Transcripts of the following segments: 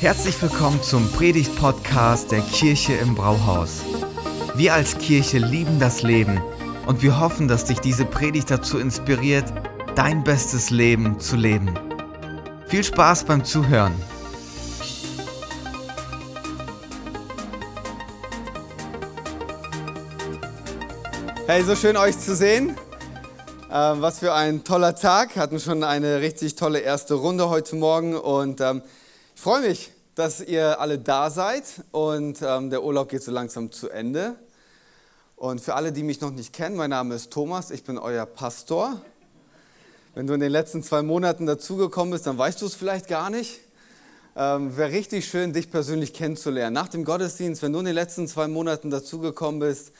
Herzlich willkommen zum Predigt-Podcast der Kirche im Brauhaus. Wir als Kirche lieben das Leben und wir hoffen, dass dich diese Predigt dazu inspiriert, dein bestes Leben zu leben. Viel Spaß beim Zuhören. Hey, so schön euch zu sehen. Ähm, was für ein toller Tag. Hatten schon eine richtig tolle erste Runde heute Morgen und ähm, ich freue mich, dass ihr alle da seid und ähm, der Urlaub geht so langsam zu Ende. Und für alle, die mich noch nicht kennen, mein Name ist Thomas, ich bin euer Pastor. Wenn du in den letzten zwei Monaten dazugekommen bist, dann weißt du es vielleicht gar nicht. Ähm, Wäre richtig schön, dich persönlich kennenzulernen. Nach dem Gottesdienst, wenn du in den letzten zwei Monaten dazugekommen bist,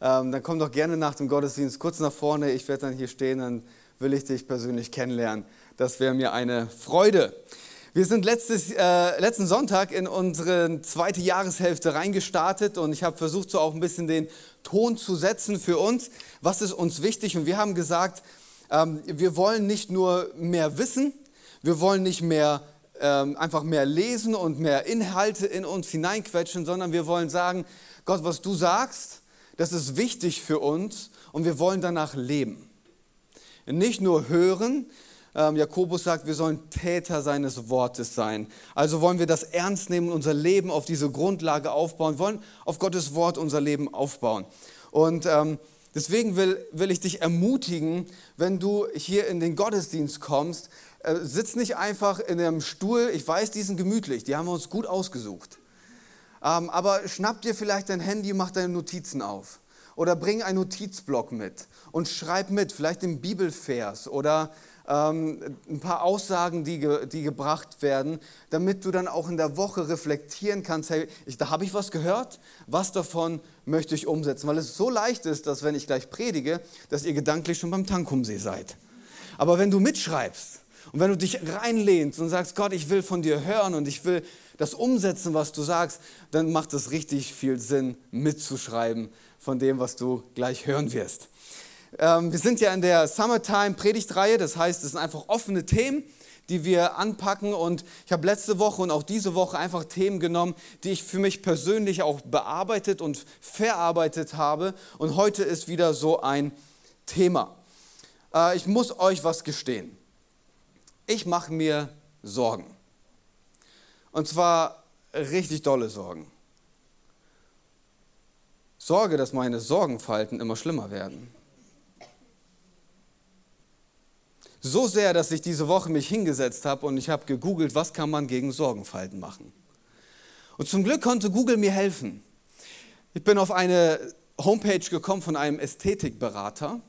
ähm, dann komm doch gerne nach dem Gottesdienst kurz nach vorne. Ich werde dann hier stehen, dann will ich dich persönlich kennenlernen. Das wäre mir eine Freude. Wir sind letztes, äh, letzten Sonntag in unsere zweite Jahreshälfte reingestartet und ich habe versucht, so auch ein bisschen den Ton zu setzen für uns. Was ist uns wichtig? Und wir haben gesagt, ähm, wir wollen nicht nur mehr wissen, wir wollen nicht mehr ähm, einfach mehr lesen und mehr Inhalte in uns hineinquetschen, sondern wir wollen sagen, Gott, was du sagst, das ist wichtig für uns und wir wollen danach leben. Nicht nur hören, ähm, Jakobus sagt, wir sollen Täter seines Wortes sein. Also wollen wir das ernst nehmen, unser Leben auf diese Grundlage aufbauen, wollen auf Gottes Wort unser Leben aufbauen. Und ähm, deswegen will, will ich dich ermutigen, wenn du hier in den Gottesdienst kommst, äh, sitz nicht einfach in einem Stuhl, ich weiß, die sind gemütlich, die haben wir uns gut ausgesucht. Ähm, aber schnapp dir vielleicht dein Handy, mach deine Notizen auf. Oder bring einen Notizblock mit und schreib mit, vielleicht den Bibelvers oder ähm, ein paar Aussagen, die, ge, die gebracht werden, damit du dann auch in der Woche reflektieren kannst, hey, ich, da habe ich was gehört, was davon möchte ich umsetzen, weil es so leicht ist, dass wenn ich gleich predige, dass ihr gedanklich schon beim Tankumsee seid. Aber wenn du mitschreibst und wenn du dich reinlehnst und sagst, Gott, ich will von dir hören und ich will das umsetzen, was du sagst, dann macht es richtig viel Sinn, mitzuschreiben von dem, was du gleich hören wirst. Ähm, wir sind ja in der Summertime Predigtreihe, das heißt, es sind einfach offene Themen, die wir anpacken. Und ich habe letzte Woche und auch diese Woche einfach Themen genommen, die ich für mich persönlich auch bearbeitet und verarbeitet habe. Und heute ist wieder so ein Thema. Äh, ich muss euch was gestehen. Ich mache mir Sorgen. Und zwar richtig dolle Sorgen. Sorge, dass meine Sorgenfalten immer schlimmer werden. So sehr, dass ich diese Woche mich hingesetzt habe und ich habe gegoogelt, was kann man gegen Sorgenfalten machen. Und zum Glück konnte Google mir helfen. Ich bin auf eine Homepage gekommen von einem Ästhetikberater,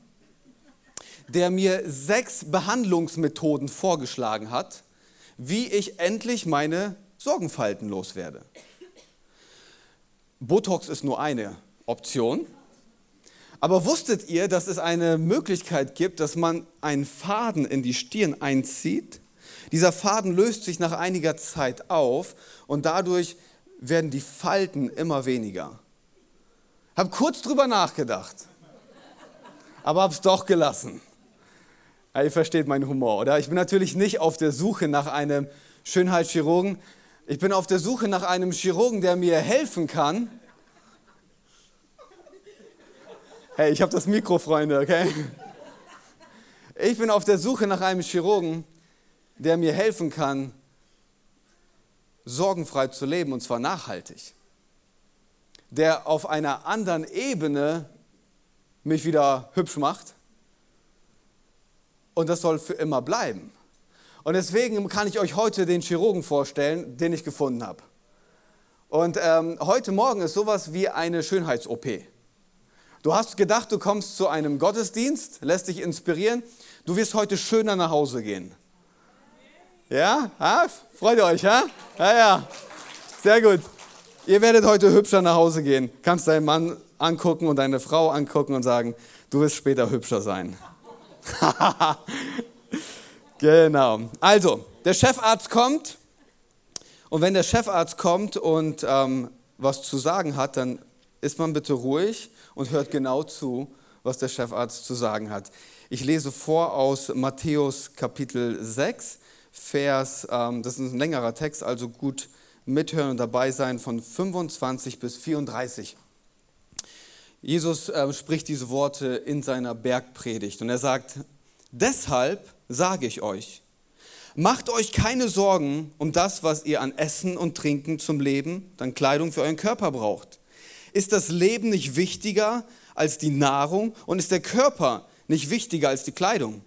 der mir sechs Behandlungsmethoden vorgeschlagen hat, wie ich endlich meine Sorgenfalten loswerde. Botox ist nur eine Option. Aber wusstet ihr, dass es eine Möglichkeit gibt, dass man einen Faden in die Stirn einzieht? Dieser Faden löst sich nach einiger Zeit auf und dadurch werden die Falten immer weniger. Hab kurz drüber nachgedacht, aber hab's doch gelassen. Ja, ihr versteht meinen Humor, oder? Ich bin natürlich nicht auf der Suche nach einem Schönheitschirurgen. Ich bin auf der Suche nach einem Chirurgen, der mir helfen kann, Hey, ich habe das Mikro, Freunde, okay? Ich bin auf der Suche nach einem Chirurgen, der mir helfen kann, sorgenfrei zu leben und zwar nachhaltig. Der auf einer anderen Ebene mich wieder hübsch macht und das soll für immer bleiben. Und deswegen kann ich euch heute den Chirurgen vorstellen, den ich gefunden habe. Und ähm, heute Morgen ist sowas wie eine Schönheits-OP. Du hast gedacht, du kommst zu einem Gottesdienst, lässt dich inspirieren. Du wirst heute schöner nach Hause gehen. Ja? Ha? Freut ihr euch, ja? Ja, ja. Sehr gut. Ihr werdet heute hübscher nach Hause gehen. Kannst deinen Mann angucken und deine Frau angucken und sagen, du wirst später hübscher sein. genau. Also, der Chefarzt kommt. Und wenn der Chefarzt kommt und ähm, was zu sagen hat, dann ist man bitte ruhig und hört genau zu, was der Chefarzt zu sagen hat. Ich lese vor aus Matthäus Kapitel 6, Vers, ähm, das ist ein längerer Text, also gut mithören und dabei sein von 25 bis 34. Jesus äh, spricht diese Worte in seiner Bergpredigt und er sagt, deshalb sage ich euch, macht euch keine Sorgen um das, was ihr an Essen und Trinken zum Leben, dann Kleidung für euren Körper braucht. Ist das Leben nicht wichtiger als die Nahrung und ist der Körper nicht wichtiger als die Kleidung?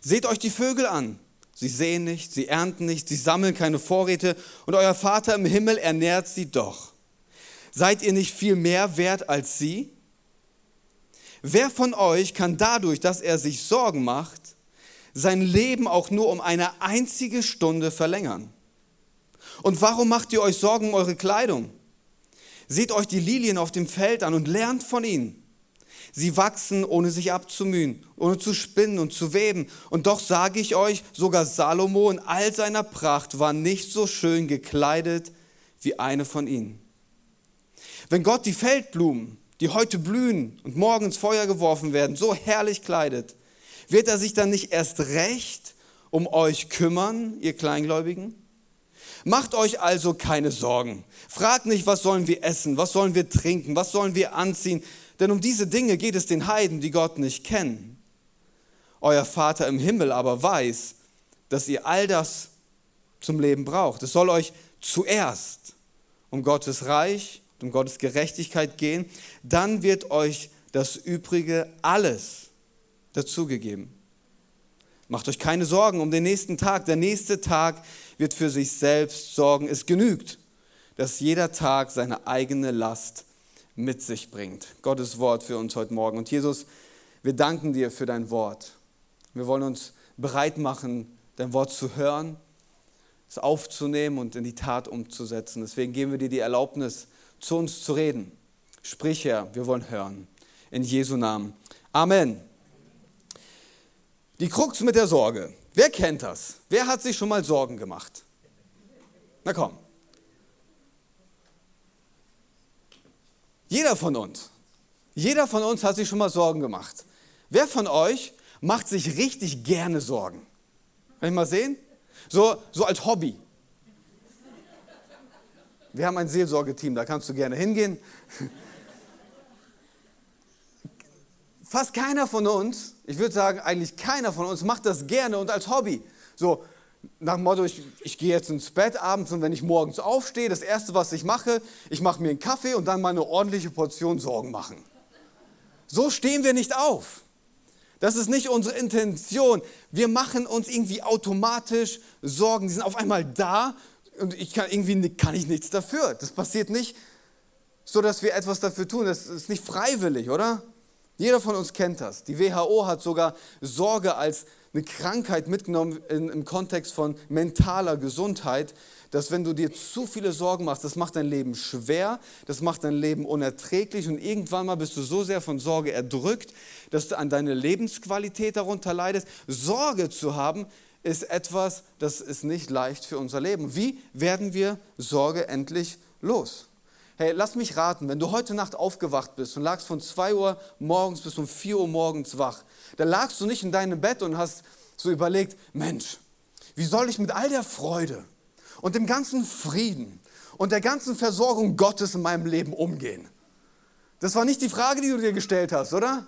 Seht euch die Vögel an. Sie sehen nicht, sie ernten nicht, sie sammeln keine Vorräte und euer Vater im Himmel ernährt sie doch. Seid ihr nicht viel mehr wert als sie? Wer von euch kann dadurch, dass er sich Sorgen macht, sein Leben auch nur um eine einzige Stunde verlängern? Und warum macht ihr euch Sorgen um eure Kleidung? Seht euch die Lilien auf dem Feld an und lernt von ihnen. Sie wachsen, ohne sich abzumühen, ohne zu spinnen und zu weben. Und doch sage ich euch, sogar Salomo in all seiner Pracht war nicht so schön gekleidet wie eine von ihnen. Wenn Gott die Feldblumen, die heute blühen und morgen ins Feuer geworfen werden, so herrlich kleidet, wird er sich dann nicht erst recht um euch kümmern, ihr Kleingläubigen? Macht euch also keine Sorgen. Fragt nicht, was sollen wir essen, was sollen wir trinken, was sollen wir anziehen, denn um diese Dinge geht es den Heiden, die Gott nicht kennen. Euer Vater im Himmel aber weiß, dass ihr all das zum Leben braucht. Es soll euch zuerst um Gottes Reich um Gottes Gerechtigkeit gehen, dann wird euch das Übrige alles dazugegeben. Macht euch keine Sorgen um den nächsten Tag. Der nächste Tag wird für sich selbst sorgen. Es genügt, dass jeder Tag seine eigene Last mit sich bringt. Gottes Wort für uns heute Morgen. Und Jesus, wir danken dir für dein Wort. Wir wollen uns bereit machen, dein Wort zu hören, es aufzunehmen und in die Tat umzusetzen. Deswegen geben wir dir die Erlaubnis, zu uns zu reden. Sprich Herr, wir wollen hören. In Jesu Namen. Amen. Die Krux mit der Sorge. Wer kennt das? Wer hat sich schon mal Sorgen gemacht? Na komm. Jeder von uns. Jeder von uns hat sich schon mal Sorgen gemacht. Wer von euch macht sich richtig gerne Sorgen? Kann ich mal sehen? So, so als Hobby. Wir haben ein Seelsorgeteam, da kannst du gerne hingehen. Fast keiner von uns, ich würde sagen, eigentlich keiner von uns macht das gerne und als Hobby. So nach dem Motto, ich, ich gehe jetzt ins Bett abends und wenn ich morgens aufstehe, das Erste, was ich mache, ich mache mir einen Kaffee und dann mal eine ordentliche Portion Sorgen machen. So stehen wir nicht auf. Das ist nicht unsere Intention. Wir machen uns irgendwie automatisch Sorgen. Die sind auf einmal da und ich kann irgendwie kann ich nichts dafür. Das passiert nicht so, dass wir etwas dafür tun. Das ist nicht freiwillig, oder? Jeder von uns kennt das. Die WHO hat sogar Sorge als eine Krankheit mitgenommen im Kontext von mentaler Gesundheit, dass wenn du dir zu viele Sorgen machst, das macht dein Leben schwer, das macht dein Leben unerträglich und irgendwann mal bist du so sehr von Sorge erdrückt, dass du an deine Lebensqualität darunter leidest. Sorge zu haben ist etwas, das ist nicht leicht für unser Leben. Wie werden wir Sorge endlich los? Hey, lass mich raten, wenn du heute Nacht aufgewacht bist und lagst von 2 Uhr morgens bis um 4 Uhr morgens wach, da lagst du nicht in deinem Bett und hast so überlegt, Mensch, wie soll ich mit all der Freude und dem ganzen Frieden und der ganzen Versorgung Gottes in meinem Leben umgehen? Das war nicht die Frage, die du dir gestellt hast, oder?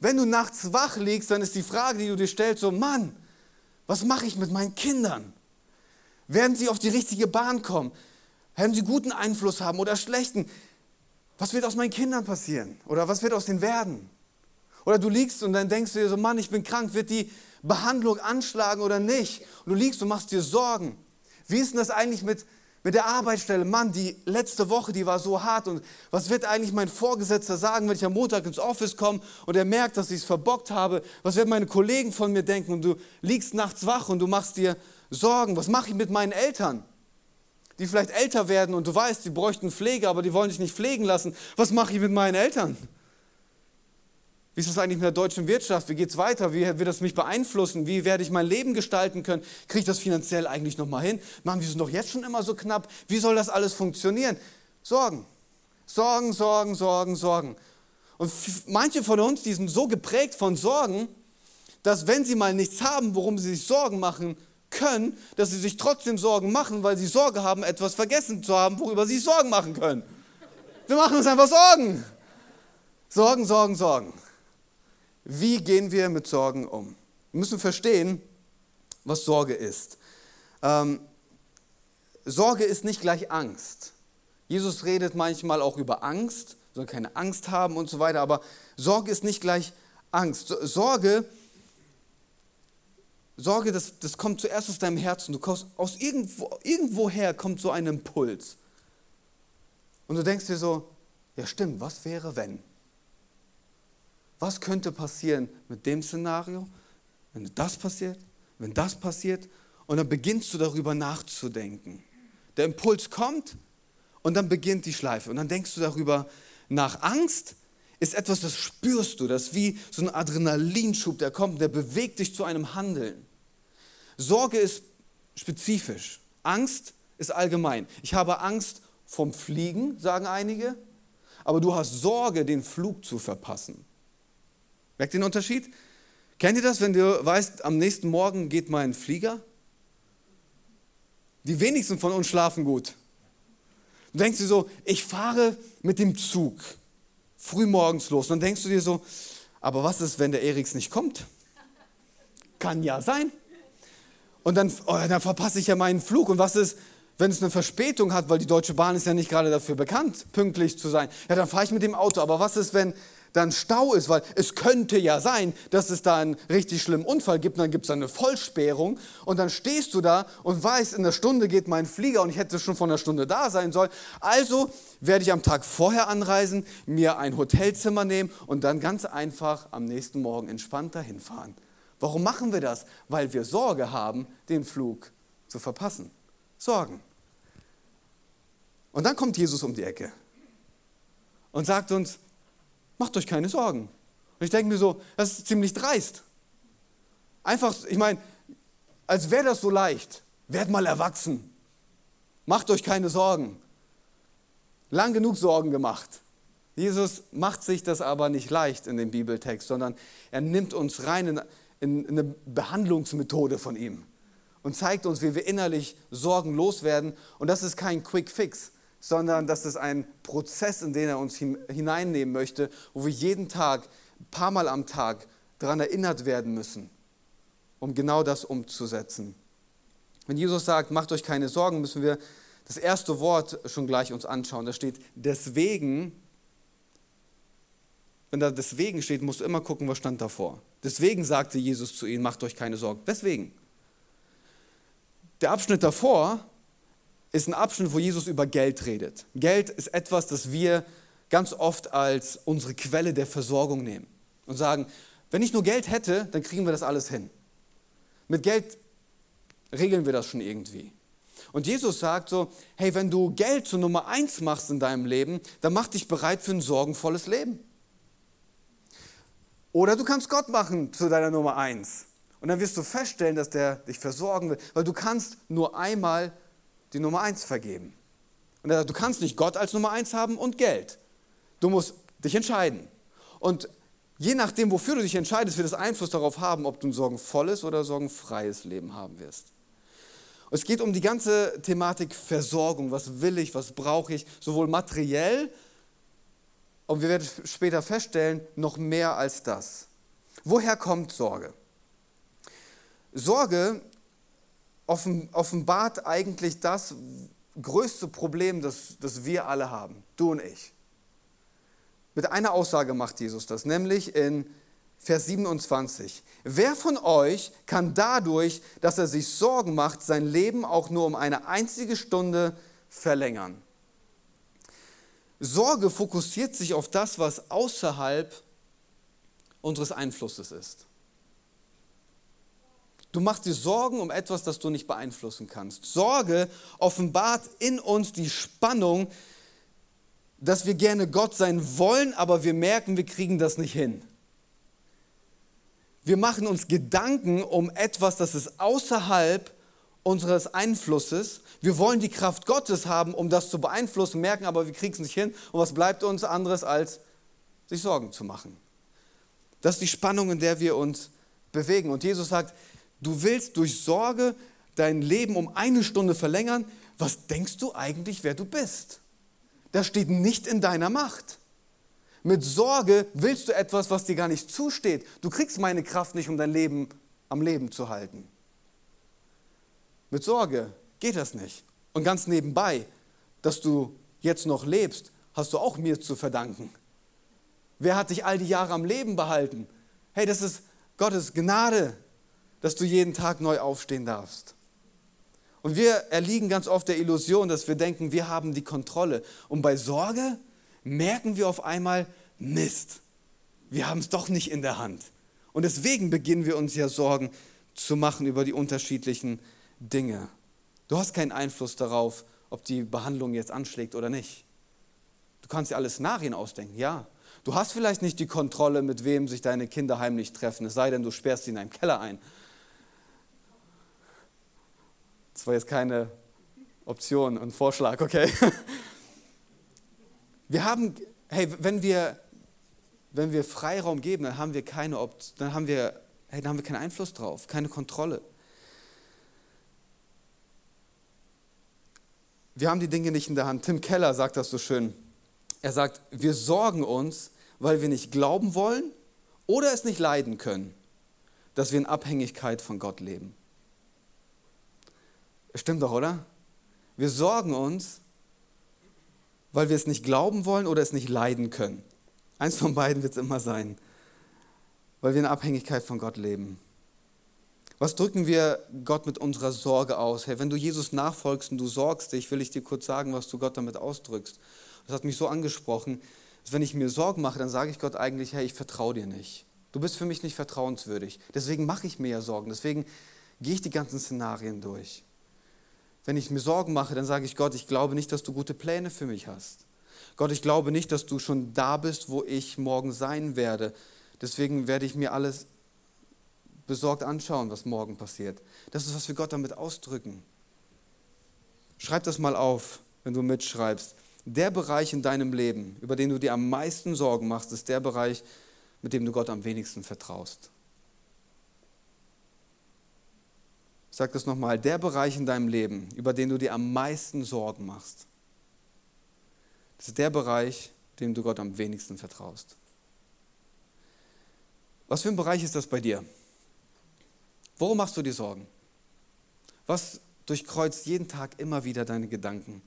Wenn du nachts wach liegst, dann ist die Frage, die du dir stellst, so, Mann, was mache ich mit meinen Kindern? Werden sie auf die richtige Bahn kommen? Werden sie guten Einfluss haben oder schlechten? Was wird aus meinen Kindern passieren? Oder was wird aus denen werden? Oder du liegst und dann denkst du dir so, Mann, ich bin krank, wird die Behandlung anschlagen oder nicht? Und du liegst und machst dir Sorgen. Wie ist denn das eigentlich mit, mit der Arbeitsstelle? Mann, die letzte Woche, die war so hart und was wird eigentlich mein Vorgesetzter sagen, wenn ich am Montag ins Office komme und er merkt, dass ich es verbockt habe? Was werden meine Kollegen von mir denken? Und du liegst nachts wach und du machst dir Sorgen. Was mache ich mit meinen Eltern? Die vielleicht älter werden und du weißt, die bräuchten Pflege, aber die wollen sich nicht pflegen lassen. Was mache ich mit meinen Eltern? Wie ist das eigentlich mit der deutschen Wirtschaft? Wie geht es weiter? Wie wird das mich beeinflussen? Wie werde ich mein Leben gestalten können? Kriege ich das finanziell eigentlich nochmal hin? Mann, wir sind doch jetzt schon immer so knapp. Wie soll das alles funktionieren? Sorgen. Sorgen, Sorgen, Sorgen, Sorgen. Und manche von uns, die sind so geprägt von Sorgen, dass wenn sie mal nichts haben, worum sie sich Sorgen machen können, dass sie sich trotzdem Sorgen machen, weil sie Sorge haben, etwas vergessen zu haben, worüber sie Sorgen machen können. Wir machen uns einfach Sorgen. Sorgen, Sorgen, Sorgen. Wie gehen wir mit Sorgen um? Wir müssen verstehen, was Sorge ist. Ähm, Sorge ist nicht gleich Angst. Jesus redet manchmal auch über Angst, soll keine Angst haben und so weiter, aber Sorge ist nicht gleich Angst. Sorge, Sorge das, das kommt zuerst aus deinem Herzen. Du kommst, aus irgendwo, irgendwoher kommt so ein Impuls. Und du denkst dir so, ja stimmt, was wäre wenn? Was könnte passieren mit dem Szenario, wenn das passiert, wenn das passiert? Und dann beginnst du darüber nachzudenken. Der Impuls kommt und dann beginnt die Schleife. Und dann denkst du darüber nach. Angst ist etwas, das spürst du. Das ist wie so ein Adrenalinschub, der kommt, der bewegt dich zu einem Handeln. Sorge ist spezifisch. Angst ist allgemein. Ich habe Angst vom Fliegen, sagen einige, aber du hast Sorge, den Flug zu verpassen. Merkt ihr den Unterschied? Kennt ihr das, wenn du weißt, am nächsten Morgen geht mein Flieger? Die wenigsten von uns schlafen gut. Du denkst dir so, ich fahre mit dem Zug früh morgens los. Und dann denkst du dir so, aber was ist, wenn der Eriks nicht kommt? Kann ja sein. Und dann, oh, dann verpasse ich ja meinen Flug. Und was ist, wenn es eine Verspätung hat, weil die Deutsche Bahn ist ja nicht gerade dafür bekannt, pünktlich zu sein? Ja, dann fahre ich mit dem Auto. Aber was ist, wenn dann Stau ist, weil es könnte ja sein, dass es da einen richtig schlimmen Unfall gibt, und dann gibt es eine Vollsperrung und dann stehst du da und weißt, in der Stunde geht mein Flieger und ich hätte schon von einer Stunde da sein sollen. Also werde ich am Tag vorher anreisen, mir ein Hotelzimmer nehmen und dann ganz einfach am nächsten Morgen entspannt dahin fahren. Warum machen wir das? Weil wir Sorge haben, den Flug zu verpassen. Sorgen. Und dann kommt Jesus um die Ecke und sagt uns, macht euch keine Sorgen. Und ich denke mir so, das ist ziemlich dreist. Einfach, ich meine, als wäre das so leicht. Werd mal erwachsen. Macht euch keine Sorgen. Lang genug Sorgen gemacht. Jesus macht sich das aber nicht leicht in dem Bibeltext, sondern er nimmt uns rein in, eine Behandlungsmethode von ihm und zeigt uns, wie wir innerlich sorgenlos werden. Und das ist kein Quick Fix, sondern das ist ein Prozess, in den er uns hineinnehmen möchte, wo wir jeden Tag, ein paar Mal am Tag daran erinnert werden müssen, um genau das umzusetzen. Wenn Jesus sagt, macht euch keine Sorgen, müssen wir das erste Wort schon gleich uns anschauen. Da steht deswegen. Wenn da deswegen steht, musst du immer gucken, was stand davor. Deswegen sagte Jesus zu ihnen, macht euch keine Sorgen. Deswegen. Der Abschnitt davor ist ein Abschnitt, wo Jesus über Geld redet. Geld ist etwas, das wir ganz oft als unsere Quelle der Versorgung nehmen und sagen, wenn ich nur Geld hätte, dann kriegen wir das alles hin. Mit Geld regeln wir das schon irgendwie. Und Jesus sagt so, hey, wenn du Geld zur Nummer eins machst in deinem Leben, dann mach dich bereit für ein sorgenvolles Leben. Oder du kannst Gott machen zu deiner Nummer eins. Und dann wirst du feststellen, dass der dich versorgen will, weil du kannst nur einmal die Nummer eins vergeben. Und er sagt, du kannst nicht Gott als Nummer eins haben und Geld. Du musst dich entscheiden. Und je nachdem, wofür du dich entscheidest, wird es Einfluss darauf haben, ob du ein sorgenvolles oder sorgenfreies Leben haben wirst. Es geht um die ganze Thematik Versorgung. Was will ich, was brauche ich, sowohl materiell, und wir werden später feststellen, noch mehr als das. Woher kommt Sorge? Sorge offenbart eigentlich das größte Problem, das, das wir alle haben, du und ich. Mit einer Aussage macht Jesus das, nämlich in Vers 27. Wer von euch kann dadurch, dass er sich Sorgen macht, sein Leben auch nur um eine einzige Stunde verlängern? Sorge fokussiert sich auf das, was außerhalb unseres Einflusses ist. Du machst dir Sorgen um etwas, das du nicht beeinflussen kannst. Sorge offenbart in uns die Spannung, dass wir gerne Gott sein wollen, aber wir merken, wir kriegen das nicht hin. Wir machen uns Gedanken um etwas, das ist außerhalb unseres Einflusses. Wir wollen die Kraft Gottes haben, um das zu beeinflussen, merken aber, wir kriegen es nicht hin. Und was bleibt uns anderes, als sich Sorgen zu machen? Das ist die Spannung, in der wir uns bewegen. Und Jesus sagt, Du willst durch Sorge dein Leben um eine Stunde verlängern, was denkst du eigentlich, wer du bist? Das steht nicht in deiner Macht. Mit Sorge willst du etwas, was dir gar nicht zusteht. Du kriegst meine Kraft nicht, um dein Leben am Leben zu halten. Mit Sorge geht das nicht. Und ganz nebenbei, dass du jetzt noch lebst, hast du auch mir zu verdanken. Wer hat dich all die Jahre am Leben behalten? Hey, das ist Gottes Gnade, dass du jeden Tag neu aufstehen darfst. Und wir erliegen ganz oft der Illusion, dass wir denken, wir haben die Kontrolle. Und bei Sorge merken wir auf einmal, Mist, wir haben es doch nicht in der Hand. Und deswegen beginnen wir uns ja Sorgen zu machen über die unterschiedlichen Dinge. Du hast keinen Einfluss darauf, ob die Behandlung jetzt anschlägt oder nicht. Du kannst dir alles nachhin ausdenken, ja. Du hast vielleicht nicht die Kontrolle, mit wem sich deine Kinder heimlich treffen, es sei denn, du sperrst sie in einem Keller ein. Das war jetzt keine Option und Vorschlag, okay? Wir haben, hey, wenn wir, wenn wir Freiraum geben, dann haben wir keine Option, dann hey, dann haben wir keinen Einfluss drauf, keine Kontrolle. Wir haben die Dinge nicht in der Hand. Tim Keller sagt das so schön. Er sagt, wir sorgen uns, weil wir nicht glauben wollen oder es nicht leiden können, dass wir in Abhängigkeit von Gott leben. Stimmt doch, oder? Wir sorgen uns, weil wir es nicht glauben wollen oder es nicht leiden können. Eins von beiden wird es immer sein, weil wir in Abhängigkeit von Gott leben. Was drücken wir Gott mit unserer Sorge aus? Hey, wenn du Jesus nachfolgst und du sorgst dich, will ich dir kurz sagen, was du Gott damit ausdrückst. Das hat mich so angesprochen, dass wenn ich mir Sorgen mache, dann sage ich Gott eigentlich, hey, ich vertraue dir nicht. Du bist für mich nicht vertrauenswürdig. Deswegen mache ich mir ja Sorgen. Deswegen gehe ich die ganzen Szenarien durch. Wenn ich mir Sorgen mache, dann sage ich Gott, ich glaube nicht, dass du gute Pläne für mich hast. Gott, ich glaube nicht, dass du schon da bist, wo ich morgen sein werde. Deswegen werde ich mir alles besorgt anschauen, was morgen passiert. Das ist, was wir Gott damit ausdrücken. Schreib das mal auf, wenn du mitschreibst. Der Bereich in deinem Leben, über den du dir am meisten Sorgen machst, ist der Bereich, mit dem du Gott am wenigsten vertraust. sag das nochmal, der Bereich in deinem Leben, über den du dir am meisten Sorgen machst, ist der Bereich, dem du Gott am wenigsten vertraust. Was für ein Bereich ist das bei dir? Worum machst du dir Sorgen? Was durchkreuzt jeden Tag immer wieder deine Gedanken?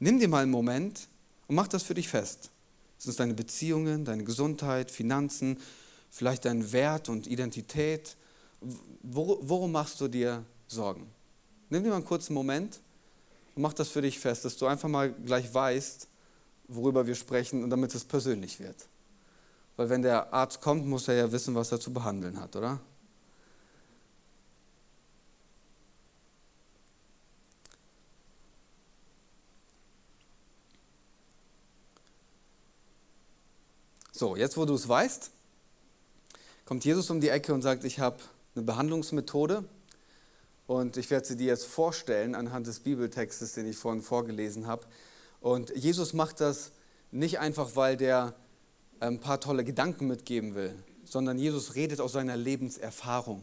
Nimm dir mal einen Moment und mach das für dich fest. Sind es deine Beziehungen, deine Gesundheit, Finanzen, vielleicht dein Wert und Identität? Worum machst du dir Sorgen. Nimm dir mal einen kurzen Moment und mach das für dich fest, dass du einfach mal gleich weißt, worüber wir sprechen und damit es persönlich wird. Weil wenn der Arzt kommt, muss er ja wissen, was er zu behandeln hat, oder? So, jetzt wo du es weißt, kommt Jesus um die Ecke und sagt, ich habe eine Behandlungsmethode, und ich werde sie dir jetzt vorstellen anhand des Bibeltextes, den ich vorhin vorgelesen habe. Und Jesus macht das nicht einfach, weil der ein paar tolle Gedanken mitgeben will, sondern Jesus redet aus seiner Lebenserfahrung.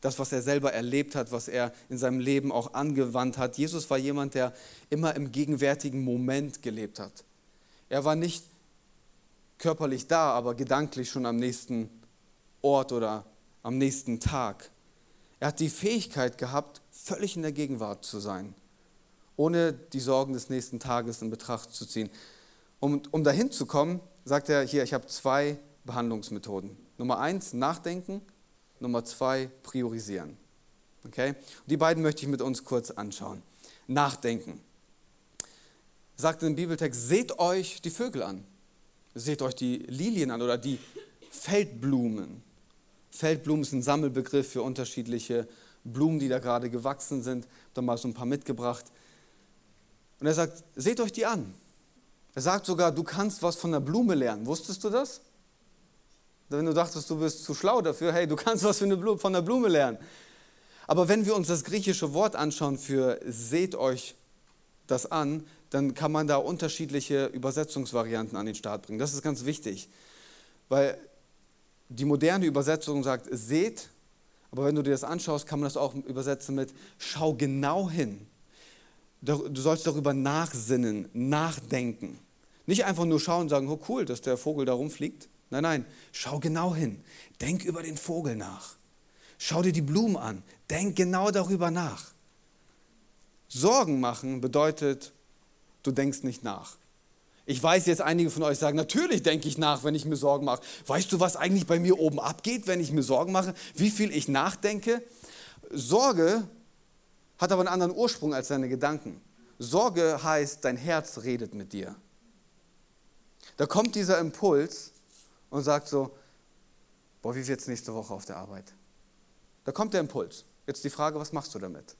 Das, was er selber erlebt hat, was er in seinem Leben auch angewandt hat. Jesus war jemand, der immer im gegenwärtigen Moment gelebt hat. Er war nicht körperlich da, aber gedanklich schon am nächsten Ort oder am nächsten Tag. Er hat die Fähigkeit gehabt, völlig in der Gegenwart zu sein, ohne die Sorgen des nächsten Tages in Betracht zu ziehen. Um, um dahin zu kommen, sagt er hier, ich habe zwei Behandlungsmethoden. Nummer eins, nachdenken. Nummer zwei, priorisieren. Okay? die beiden möchte ich mit uns kurz anschauen. Nachdenken. Sagt im Bibeltext, seht euch die Vögel an. Seht euch die Lilien an oder die Feldblumen. Feldblumen ist ein Sammelbegriff für unterschiedliche Blumen, die da gerade gewachsen sind. Ich habe da mal so ein paar mitgebracht. Und er sagt, seht euch die an. Er sagt sogar, du kannst was von der Blume lernen. Wusstest du das? Wenn du dachtest, du bist zu schlau dafür, hey, du kannst was von der Blume lernen. Aber wenn wir uns das griechische Wort anschauen für seht euch das an, dann kann man da unterschiedliche Übersetzungsvarianten an den Start bringen. Das ist ganz wichtig, weil die moderne Übersetzung sagt, seht, Aber wenn du dir das anschaust, kann man das auch übersetzen mit schau genau hin. Du sollst darüber nachsinnen, nachdenken. Nicht einfach nur schauen und sagen, oh cool, dass der Vogel da rumfliegt. Nein, nein, schau genau hin. Denk über den Vogel nach. Schau dir die Blumen an. Denk genau darüber nach. Sorgen machen bedeutet, du denkst nicht nach. Ich weiß jetzt, einige von euch sagen, natürlich denke ich nach, wenn ich mir Sorgen mache. Weißt du, was eigentlich bei mir oben abgeht, wenn ich mir Sorgen mache? Wie viel ich nachdenke? Sorge hat aber einen anderen Ursprung als deine Gedanken. Sorge heißt, dein Herz redet mit dir. Da kommt dieser Impuls und sagt so, boah, wie wird es nächste Woche auf der Arbeit? Da kommt der Impuls. Jetzt die Frage, was machst du damit?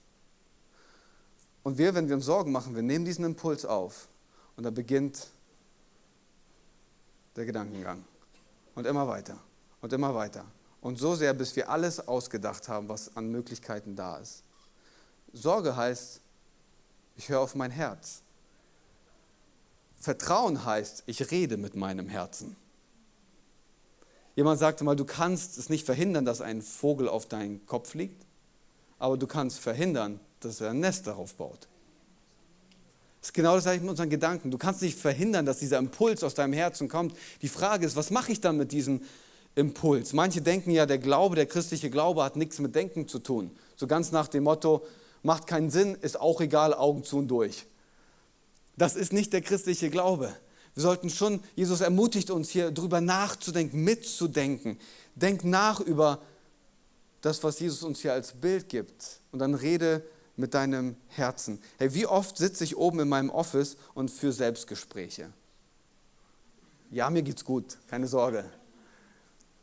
Und wir, wenn wir uns Sorgen machen, wir nehmen diesen Impuls auf und da beginnt der Gedankengang. Und immer weiter und immer weiter. Und so sehr, bis wir alles ausgedacht haben, was an Möglichkeiten da ist. Sorge heißt, ich höre auf mein Herz. Vertrauen heißt, ich rede mit meinem Herzen. Jemand sagte mal, du kannst es nicht verhindern, dass ein Vogel auf deinen Kopf fliegt, aber du kannst verhindern, dass er ein Nest darauf baut. Das ist genau das gleiche mit unseren Gedanken. Du kannst nicht verhindern, dass dieser Impuls aus deinem Herzen kommt. Die Frage ist, was mache ich dann mit diesem Impuls? Manche denken ja, der Glaube, der christliche Glaube hat nichts mit Denken zu tun. So ganz nach dem Motto, macht keinen Sinn, ist auch egal, Augen zu und durch. Das ist nicht der christliche Glaube. Wir sollten schon, Jesus ermutigt uns hier drüber nachzudenken, mitzudenken. Denk nach über das, was Jesus uns hier als Bild gibt. Und dann rede mit deinem Herzen. Hey, wie oft sitze ich oben in meinem Office und führe Selbstgespräche? Ja, mir geht's gut, keine Sorge.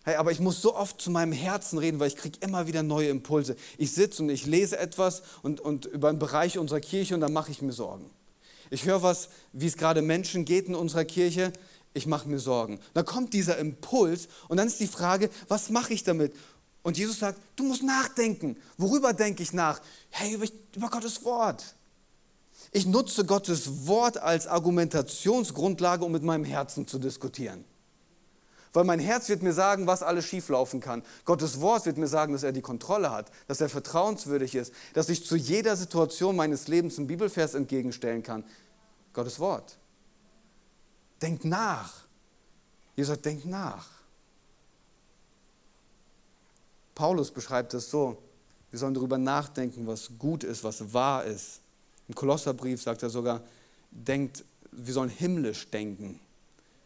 Hey, aber ich muss so oft zu meinem Herzen reden, weil ich kriege immer wieder neue Impulse. Ich sitze und ich lese etwas und, und über einen Bereich unserer Kirche und dann mache ich mir Sorgen. Ich höre was, wie es gerade Menschen geht in unserer Kirche. Ich mache mir Sorgen. Dann kommt dieser Impuls und dann ist die Frage, was mache ich damit? Und Jesus sagt, du musst nachdenken. Worüber denke ich nach? Hey, über Gottes Wort. Ich nutze Gottes Wort als Argumentationsgrundlage, um mit meinem Herzen zu diskutieren. Weil mein Herz wird mir sagen, was alles schieflaufen kann. Gottes Wort wird mir sagen, dass er die Kontrolle hat, dass er vertrauenswürdig ist, dass ich zu jeder Situation meines Lebens einen Bibelvers entgegenstellen kann. Gottes Wort. Denkt nach. Jesus sagt, denkt nach. Paulus beschreibt es so, wir sollen darüber nachdenken, was gut ist, was wahr ist. Im Kolosserbrief sagt er sogar, denkt, wir sollen himmlisch denken,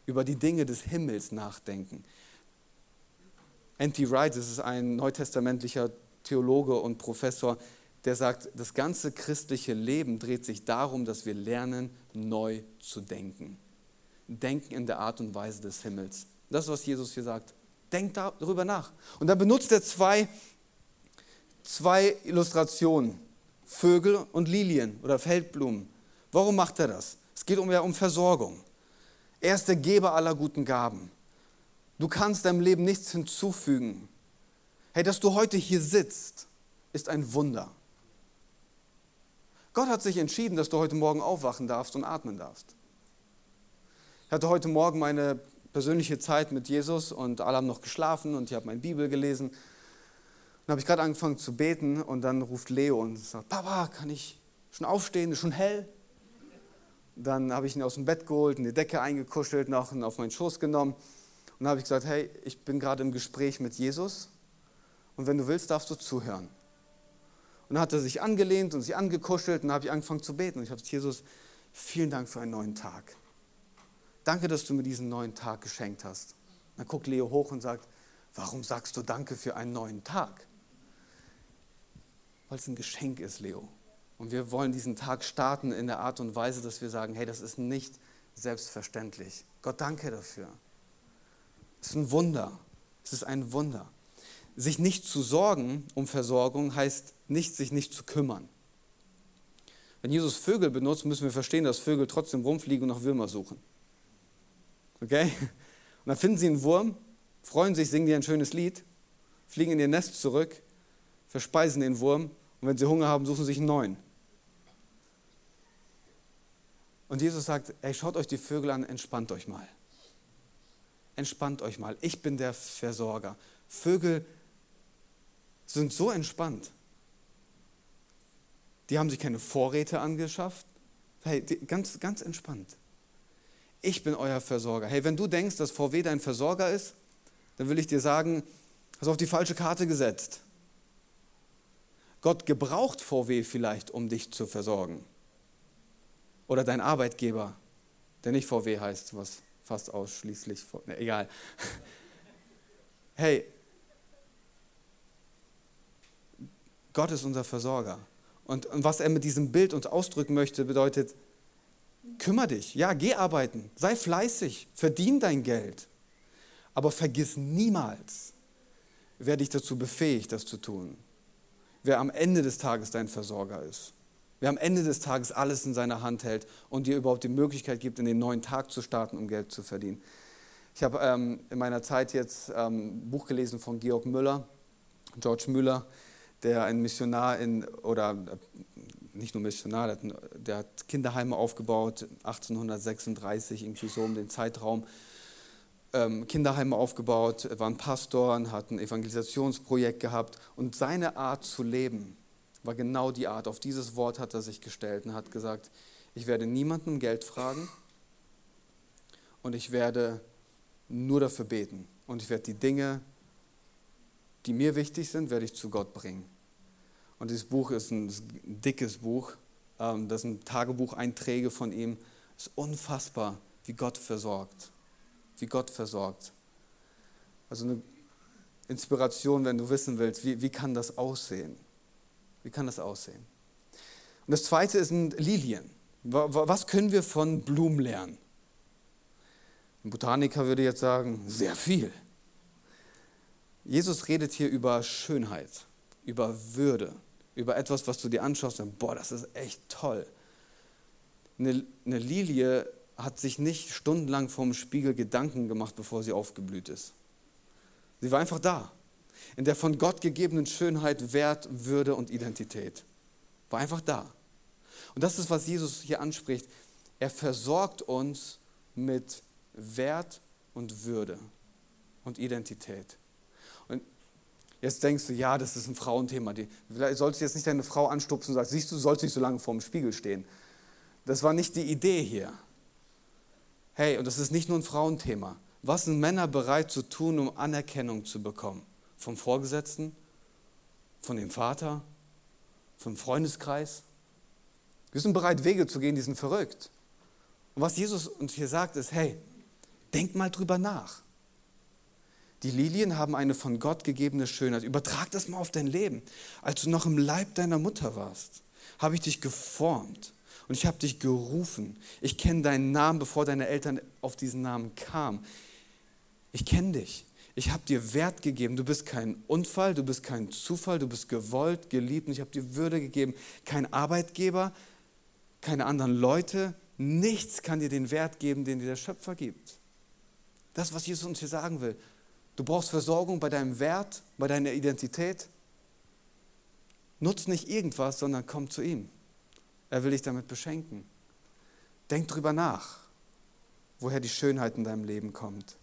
über die Dinge des Himmels nachdenken. N.T. Wright, das ist ein neutestamentlicher Theologe und Professor, der sagt, das ganze christliche Leben dreht sich darum, dass wir lernen, neu zu denken. Denken in der Art und Weise des Himmels. Das ist, was Jesus hier sagt. Denkt darüber nach. Und dann benutzt er zwei, zwei Illustrationen. Vögel und Lilien oder Feldblumen. Warum macht er das? Es geht um, ja, um Versorgung. Er ist der Geber aller guten Gaben. Du kannst deinem Leben nichts hinzufügen. Hey, dass du heute hier sitzt, ist ein Wunder. Gott hat sich entschieden, dass du heute Morgen aufwachen darfst und atmen darfst. Ich hatte heute Morgen meine persönliche Zeit mit Jesus und alle haben noch geschlafen und ich habe meine Bibel gelesen. Dann habe ich gerade angefangen zu beten und dann ruft Leo und sagt, Papa, kann ich schon aufstehen, ist schon hell? Dann habe ich ihn aus dem Bett geholt, in die Decke eingekuschelt, noch auf meinen Schoß genommen. Und dann habe ich gesagt, hey, ich bin gerade im Gespräch mit Jesus und wenn du willst, darfst du zuhören. Und dann hat er sich angelehnt und sich angekuschelt und dann habe ich angefangen zu beten. Und ich habe gesagt, Jesus, vielen Dank für einen neuen Tag. Danke, dass du mir diesen neuen Tag geschenkt hast. Dann guckt Leo hoch und sagt, warum sagst du Danke für einen neuen Tag? Weil es ein Geschenk ist, Leo. Und wir wollen diesen Tag starten in der Art und Weise, dass wir sagen, hey, das ist nicht selbstverständlich. Gott, danke dafür. Es ist ein Wunder. Es ist ein Wunder. Sich nicht zu sorgen um Versorgung heißt nicht, sich nicht zu kümmern. Wenn Jesus Vögel benutzt, müssen wir verstehen, dass Vögel trotzdem rumfliegen und nach Würmer suchen. Okay? Und dann finden sie einen Wurm, freuen sich, singen dir ein schönes Lied, fliegen in ihr Nest zurück, verspeisen den Wurm und wenn sie Hunger haben, suchen sie sich einen neuen. Und Jesus sagt, ey, schaut euch die Vögel an, entspannt euch mal. Entspannt euch mal. Ich bin der Versorger. Vögel sind so entspannt. Die haben sich keine Vorräte angeschafft. Hey, ganz, ganz entspannt. Ich bin euer Versorger. Hey, wenn du denkst, dass VW dein Versorger ist, dann will ich dir sagen, hast du auf die falsche Karte gesetzt. Gott gebraucht VW vielleicht, um dich zu versorgen. Oder dein Arbeitgeber, der nicht VW heißt, was fast ausschließlich, ne, egal. Hey, Gott ist unser Versorger. Und, und was er mit diesem Bild uns ausdrücken möchte, bedeutet, kümmere dich, ja, geh arbeiten, sei fleißig, verdien dein Geld. Aber vergiss niemals, wer dich dazu befähigt, das zu tun. Wer am Ende des Tages dein Versorger ist. Wer am Ende des Tages alles in seiner Hand hält und dir überhaupt die Möglichkeit gibt, in den neuen Tag zu starten, um Geld zu verdienen. Ich habe ähm, in meiner Zeit jetzt ähm, ein Buch gelesen von Georg Müller, George Müller, der ein Missionar in, oder nicht nur Missionar, der hat, der hat Kinderheime aufgebaut, 1836, irgendwie so um den Zeitraum. Ähm, Kinderheime aufgebaut, war ein Pastor, hat ein Evangelisationsprojekt gehabt und seine Art zu leben war genau die Art. Auf dieses Wort hat er sich gestellt und hat gesagt, ich werde niemanden um Geld fragen und ich werde nur dafür beten und ich werde die Dinge die mir wichtig sind, werde ich zu Gott bringen. Und dieses Buch ist ein dickes Buch. Ähm, das sind Tagebucheinträge von ihm. Es ist unfassbar, wie Gott versorgt. Wie Gott versorgt. Also eine Inspiration, wenn du wissen willst, wie, wie kann das aussehen? Wie kann das aussehen? Und das zweite sind Lilien. Was können wir von Blumen lernen? Ein Botaniker würde jetzt sagen, sehr viel. Jesus redet hier über Schönheit, über Würde, über etwas, was du dir anschaust und boah, das ist echt toll. Eine, eine Lilie hat sich nicht stundenlang vorm Spiegel Gedanken gemacht, bevor sie aufgeblüht ist. Sie war einfach da. In der von Gott gegebenen Schönheit, Wert, Würde und Identität. War einfach da. Und das ist, was Jesus hier anspricht. Er versorgt uns mit Wert und Würde und Identität. Jetzt denkst du, ja, das ist ein Frauenthema. vielleicht sollst du jetzt nicht deine Frau anstupsen und sagen, siehst du, du sollst nicht so lange vor dem Spiegel stehen. Das war nicht die Idee hier. Hey, und das ist nicht nur ein Frauenthema. Was sind Männer bereit zu tun, um Anerkennung zu bekommen? Vom Vorgesetzten? Von dem Vater? Vom Freundeskreis? Wir sind bereit, Wege zu gehen, die sind verrückt. Und was Jesus uns hier sagt, ist, hey, denk mal drüber nach. Die Lilien haben eine von Gott gegebene Schönheit. Übertrag das mal auf dein Leben. Als du noch im Leib deiner Mutter warst, habe ich dich geformt und ich habe dich gerufen. Ich kenne deinen Namen, bevor deine Eltern auf diesen Namen kamen. Ich kenne dich. Ich habe dir Wert gegeben. Du bist kein Unfall, du bist kein Zufall, du bist gewollt, geliebt und ich habe dir Würde gegeben. Kein Arbeitgeber, keine anderen Leute, nichts kann dir den Wert geben, den dir der Schöpfer gibt. Das, was Jesus uns hier sagen will. Du brauchst Versorgung bei deinem Wert, bei deiner Identität. Nutz nicht irgendwas, sondern komm zu ihm. Er will dich damit beschenken. Denk drüber nach, woher die Schönheit in deinem Leben kommt.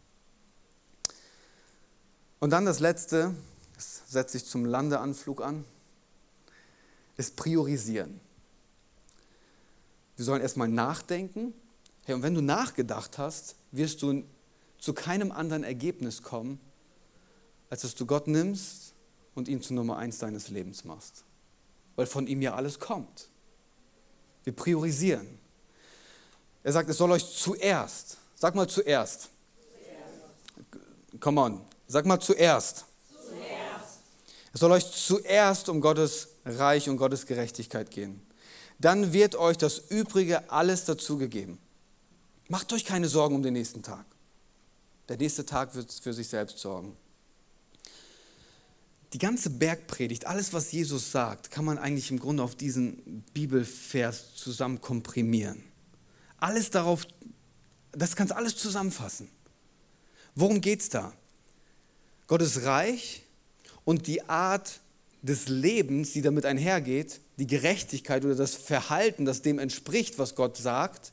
Und dann das Letzte, das setzt sich zum Landeanflug an, ist priorisieren. Wir sollen erstmal nachdenken. Hey, und wenn du nachgedacht hast, wirst du zu keinem anderen Ergebnis kommen, als dass du Gott nimmst und ihn zu Nummer eins deines Lebens machst. Weil von ihm ja alles kommt. Wir priorisieren. Er sagt, es soll euch zuerst, sag mal zuerst. zuerst. Come on, sag mal zuerst. zuerst. Es soll euch zuerst um Gottes Reich und Gottes Gerechtigkeit gehen. Dann wird euch das Übrige alles dazugegeben. Macht euch keine Sorgen um den nächsten Tag. Der nächste Tag wird für sich selbst sorgen. Die ganze Bergpredigt, alles, was Jesus sagt, kann man eigentlich im Grunde auf diesen Bibelvers zusammen komprimieren. Alles darauf, das kannst alles zusammenfassen. Worum geht es da? Gottes Reich und die Art des Lebens, die damit einhergeht, die Gerechtigkeit oder das Verhalten, das dem entspricht, was Gott sagt,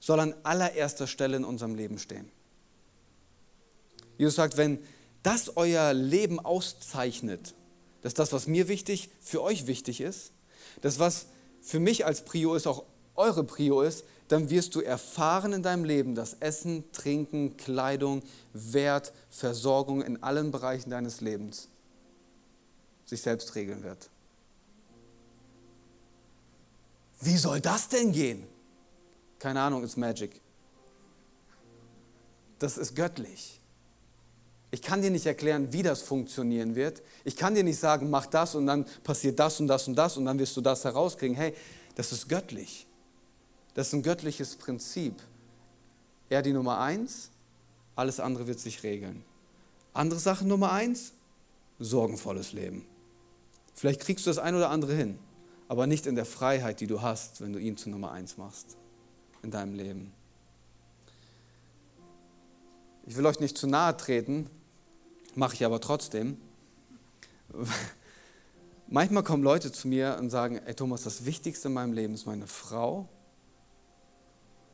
soll an allererster Stelle in unserem Leben stehen. Jesus sagt, wenn das euer Leben auszeichnet, dass das, was mir wichtig, für euch wichtig ist, dass was für mich als Prio ist, auch eure Prio ist, dann wirst du erfahren in deinem Leben, dass Essen, Trinken, Kleidung, Wert, Versorgung in allen Bereichen deines Lebens sich selbst regeln wird. Wie soll das denn gehen? Keine Ahnung, ist Magic. Das ist göttlich. Ich kann dir nicht erklären, wie das funktionieren wird. Ich kann dir nicht sagen, mach das und dann passiert das und das und das und dann wirst du das herauskriegen. Hey, das ist göttlich. Das ist ein göttliches Prinzip. Er die Nummer eins, alles andere wird sich regeln. Andere Sache Nummer eins, sorgenvolles Leben. Vielleicht kriegst du das ein oder andere hin, aber nicht in der Freiheit, die du hast, wenn du ihn zu Nummer eins machst in deinem Leben. Ich will euch nicht zu nahe treten, mache ich aber trotzdem. Manchmal kommen Leute zu mir und sagen, ey Thomas, das Wichtigste in meinem Leben ist meine Frau,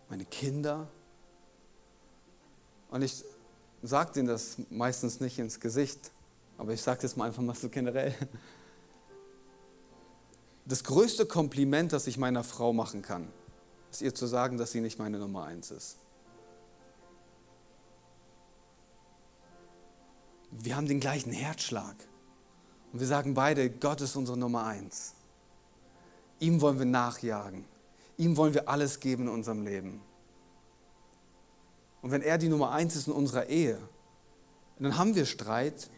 meine Kinder. Und ich sage denen das meistens nicht ins Gesicht, aber ich sage das mal einfach mal so generell. Das größte Kompliment, das ich meiner Frau machen kann, ist ihr zu sagen, dass sie nicht meine Nummer eins ist. Wir haben den gleichen Herzschlag. Und wir sagen beide, Gott ist unsere Nummer eins. Ihm wollen wir nachjagen. Ihm wollen wir alles geben in unserem Leben. Und wenn er die Nummer eins ist in unserer Ehe, dann haben wir Streit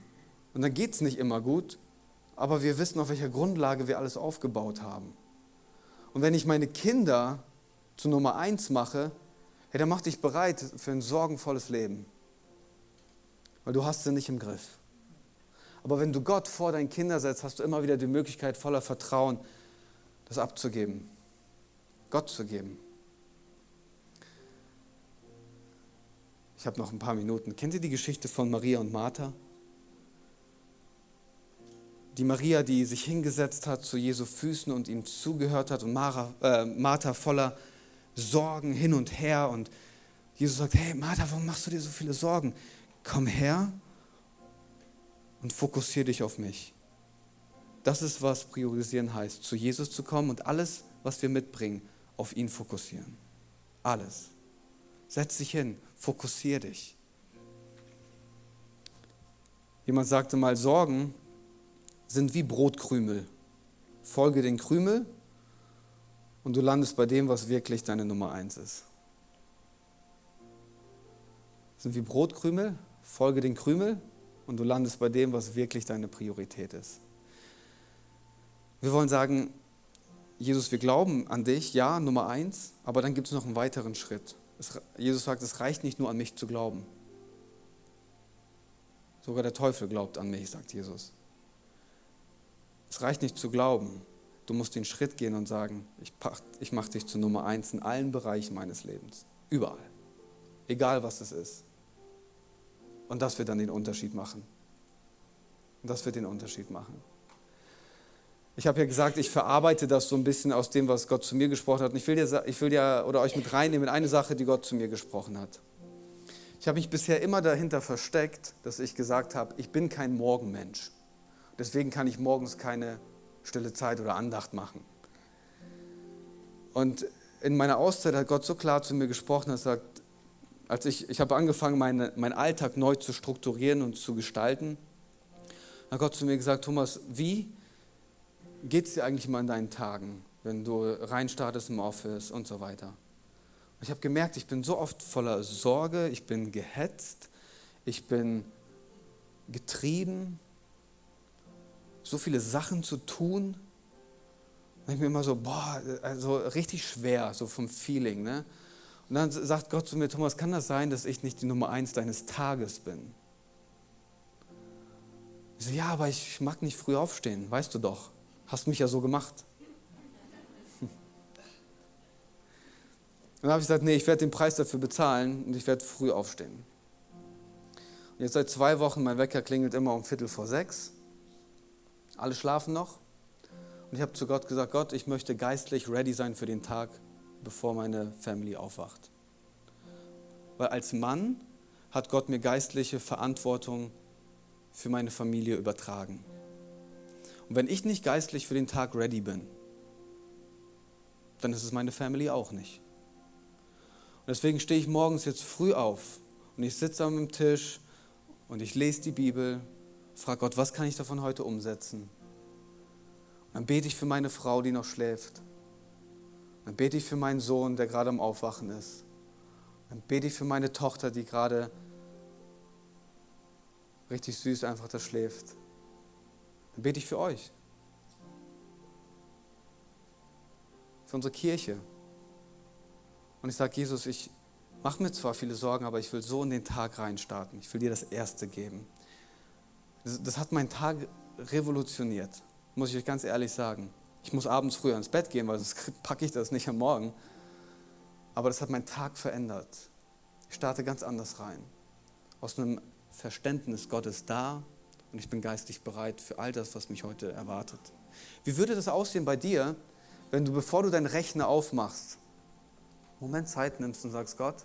und dann geht es nicht immer gut, aber wir wissen, auf welcher Grundlage wir alles aufgebaut haben. Und wenn ich meine Kinder zu Nummer eins mache, hey, dann mach dich bereit für ein sorgenvolles Leben. Weil du hast sie nicht im Griff. Aber wenn du Gott vor deinen Kinder setzt, hast du immer wieder die Möglichkeit, voller Vertrauen das abzugeben. Gott zu geben. Ich habe noch ein paar Minuten. Kennt ihr die Geschichte von Maria und Martha? Die Maria, die sich hingesetzt hat zu Jesu Füßen und ihm zugehört hat und Mara, äh, Martha voller Sorgen hin und her und Jesus sagt, hey Martha, warum machst du dir so viele Sorgen? Komm her und fokussiere dich auf mich. Das ist, was priorisieren heißt, zu Jesus zu kommen und alles, was wir mitbringen, auf ihn fokussieren. Alles. Setz dich hin, fokussiere dich. Jemand sagte mal, Sorgen sind wie Brotkrümel. Folge den Krümel und du landest bei dem, was wirklich deine Nummer eins ist. Sind wie Brotkrümel, folge den Krümel und du landest bei dem, was wirklich deine Priorität ist. Wir wollen sagen, Jesus, wir glauben an dich, ja, Nummer eins, aber dann gibt es noch einen weiteren Schritt. Es, Jesus sagt, es reicht nicht nur an mich zu glauben. Sogar der Teufel glaubt an mich, sagt Jesus. Es reicht nicht zu glauben. Du musst den Schritt gehen und sagen, ich, ich mache dich zu Nummer eins in allen Bereichen meines Lebens. Überall. Egal was es ist. Und das wird dann den Unterschied machen. Und das wird den Unterschied machen. Ich habe ja gesagt, ich verarbeite das so ein bisschen aus dem, was Gott zu mir gesprochen hat. Und ich will dir, ich will dir oder euch mit reinnehmen in eine Sache, die Gott zu mir gesprochen hat. Ich habe mich bisher immer dahinter versteckt, dass ich gesagt habe, ich bin kein Morgenmensch. Deswegen kann ich morgens keine stille Zeit oder Andacht machen. Und in meiner Auszeit hat Gott so klar zu mir gesprochen, er sagt, als ich, ich habe angefangen, meine, meinen Alltag neu zu strukturieren und zu gestalten, hat Gott zu mir gesagt, Thomas, wie geht es dir eigentlich immer in deinen Tagen, wenn du reinstartest im Office und so weiter? Und ich habe gemerkt, ich bin so oft voller Sorge, ich bin gehetzt, ich bin getrieben, so viele Sachen zu tun. Und ich mir immer so, boah, also richtig schwer, so vom Feeling. Ne? Und dann sagt Gott zu mir, Thomas, kann das sein, dass ich nicht die Nummer eins deines Tages bin? Ich so, ja, aber ich mag nicht früh aufstehen, weißt du doch. Hast mich ja so gemacht. Und dann habe ich gesagt, nee, ich werde den Preis dafür bezahlen und ich werde früh aufstehen. Und jetzt seit zwei Wochen, mein Wecker klingelt immer um Viertel vor sechs. Alle schlafen noch. Und ich habe zu Gott gesagt, Gott, ich möchte geistlich ready sein für den Tag, bevor meine Family aufwacht. Weil als Mann hat Gott mir geistliche Verantwortung für meine Familie übertragen. Und wenn ich nicht geistlich für den Tag ready bin, dann ist es meine Family auch nicht. Und deswegen stehe ich morgens jetzt früh auf und ich sitze am Tisch und ich lese die Bibel, frage Gott, was kann ich davon heute umsetzen? Und dann bete ich für meine Frau, die noch schläft. Dann bete ich für meinen Sohn, der gerade am Aufwachen ist. Dann bete ich für meine Tochter, die gerade richtig süß einfach da schläft. Dann bete ich für euch. Für unsere Kirche. Und ich sage, Jesus, ich mache mir zwar viele Sorgen, aber ich will so in den Tag reinstarten. Ich will dir das Erste geben. Das, das hat meinen Tag revolutioniert, muss ich euch ganz ehrlich sagen. Ich muss abends früher ins Bett gehen, weil sonst packe ich das nicht am Morgen. Aber das hat meinen Tag verändert. Ich starte ganz anders rein. Aus einem Verständnis, Gott ist da und ich bin geistig bereit für all das, was mich heute erwartet. Wie würde das aussehen bei dir, wenn du, bevor du deinen Rechner aufmachst, einen Moment Zeit nimmst und sagst, Gott,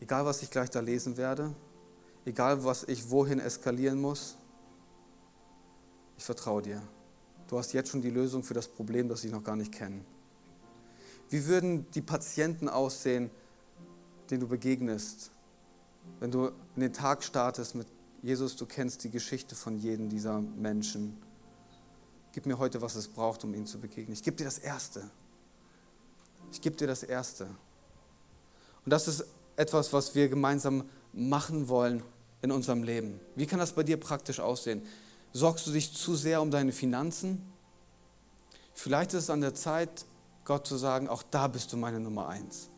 egal was ich gleich da lesen werde, egal was ich wohin eskalieren muss, ich vertraue dir. Du hast jetzt schon die Lösung für das Problem, das ich noch gar nicht kenne. Wie würden die Patienten aussehen, denen du begegnest, wenn du in den Tag startest mit Jesus, du kennst die Geschichte von jedem dieser Menschen. Gib mir heute, was es braucht, um ihnen zu begegnen. Ich gebe dir das Erste. Ich gebe dir das Erste. Und das ist etwas, was wir gemeinsam machen wollen in unserem Leben. Wie kann das bei dir praktisch aussehen? Sorgst du dich zu sehr um deine Finanzen? Vielleicht ist es an der Zeit, Gott zu sagen, auch da bist du meine Nummer eins.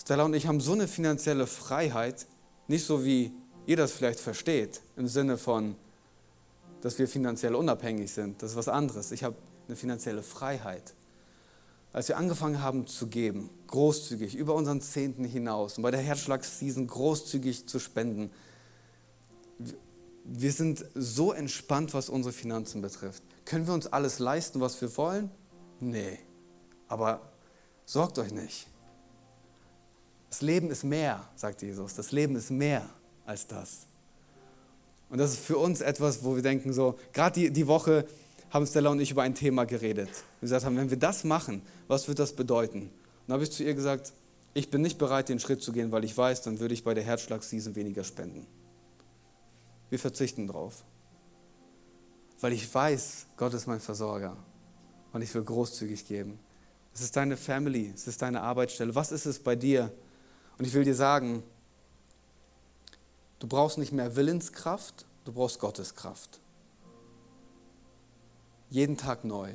Stella und ich haben so eine finanzielle Freiheit, nicht so wie ihr das vielleicht versteht, im Sinne von, dass wir finanziell unabhängig sind. Das ist was anderes. Ich habe eine finanzielle Freiheit. Als wir angefangen haben zu geben, großzügig, über unseren Zehnten hinaus und bei der Herzschlagsseason großzügig zu spenden, wir sind so entspannt, was unsere Finanzen betrifft. Können wir uns alles leisten, was wir wollen? Nee. Aber sorgt euch nicht. Das Leben ist mehr, sagt Jesus. Das Leben ist mehr als das. Und das ist für uns etwas, wo wir denken, so, gerade die, die Woche haben Stella und ich über ein Thema geredet. Wir gesagt haben, wenn wir das machen, was wird das bedeuten? Und dann habe ich zu ihr gesagt, ich bin nicht bereit, den Schritt zu gehen, weil ich weiß, dann würde ich bei der Herzschlagseason weniger spenden. Wir verzichten drauf. Weil ich weiß, Gott ist mein Versorger und ich will großzügig geben. Es ist deine Family, es ist deine Arbeitsstelle. Was ist es bei dir, und ich will dir sagen, du brauchst nicht mehr Willenskraft, du brauchst Gottes Kraft. Jeden Tag neu.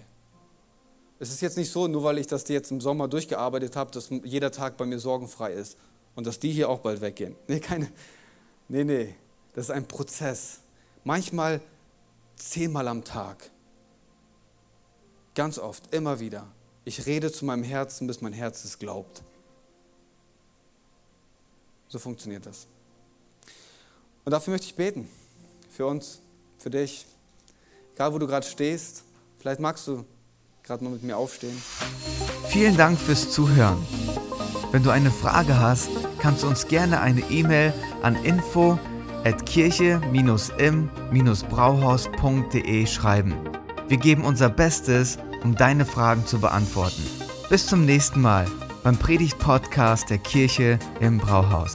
Es ist jetzt nicht so, nur weil ich das jetzt im Sommer durchgearbeitet habe, dass jeder Tag bei mir sorgenfrei ist und dass die hier auch bald weggehen. Nee, keine, nee, nee. Das ist ein Prozess. Manchmal zehnmal am Tag. Ganz oft, immer wieder. Ich rede zu meinem Herzen, bis mein Herz es glaubt. So funktioniert das. Und dafür möchte ich beten. Für uns, für dich. Egal, wo du gerade stehst. Vielleicht magst du gerade mal mit mir aufstehen. Vielen Dank fürs Zuhören. Wenn du eine Frage hast, kannst du uns gerne eine E-Mail an info at kirche-im-brauhaus.de schreiben. Wir geben unser Bestes, um deine Fragen zu beantworten. Bis zum nächsten Mal beim Predigt-Podcast der Kirche im Brauhaus.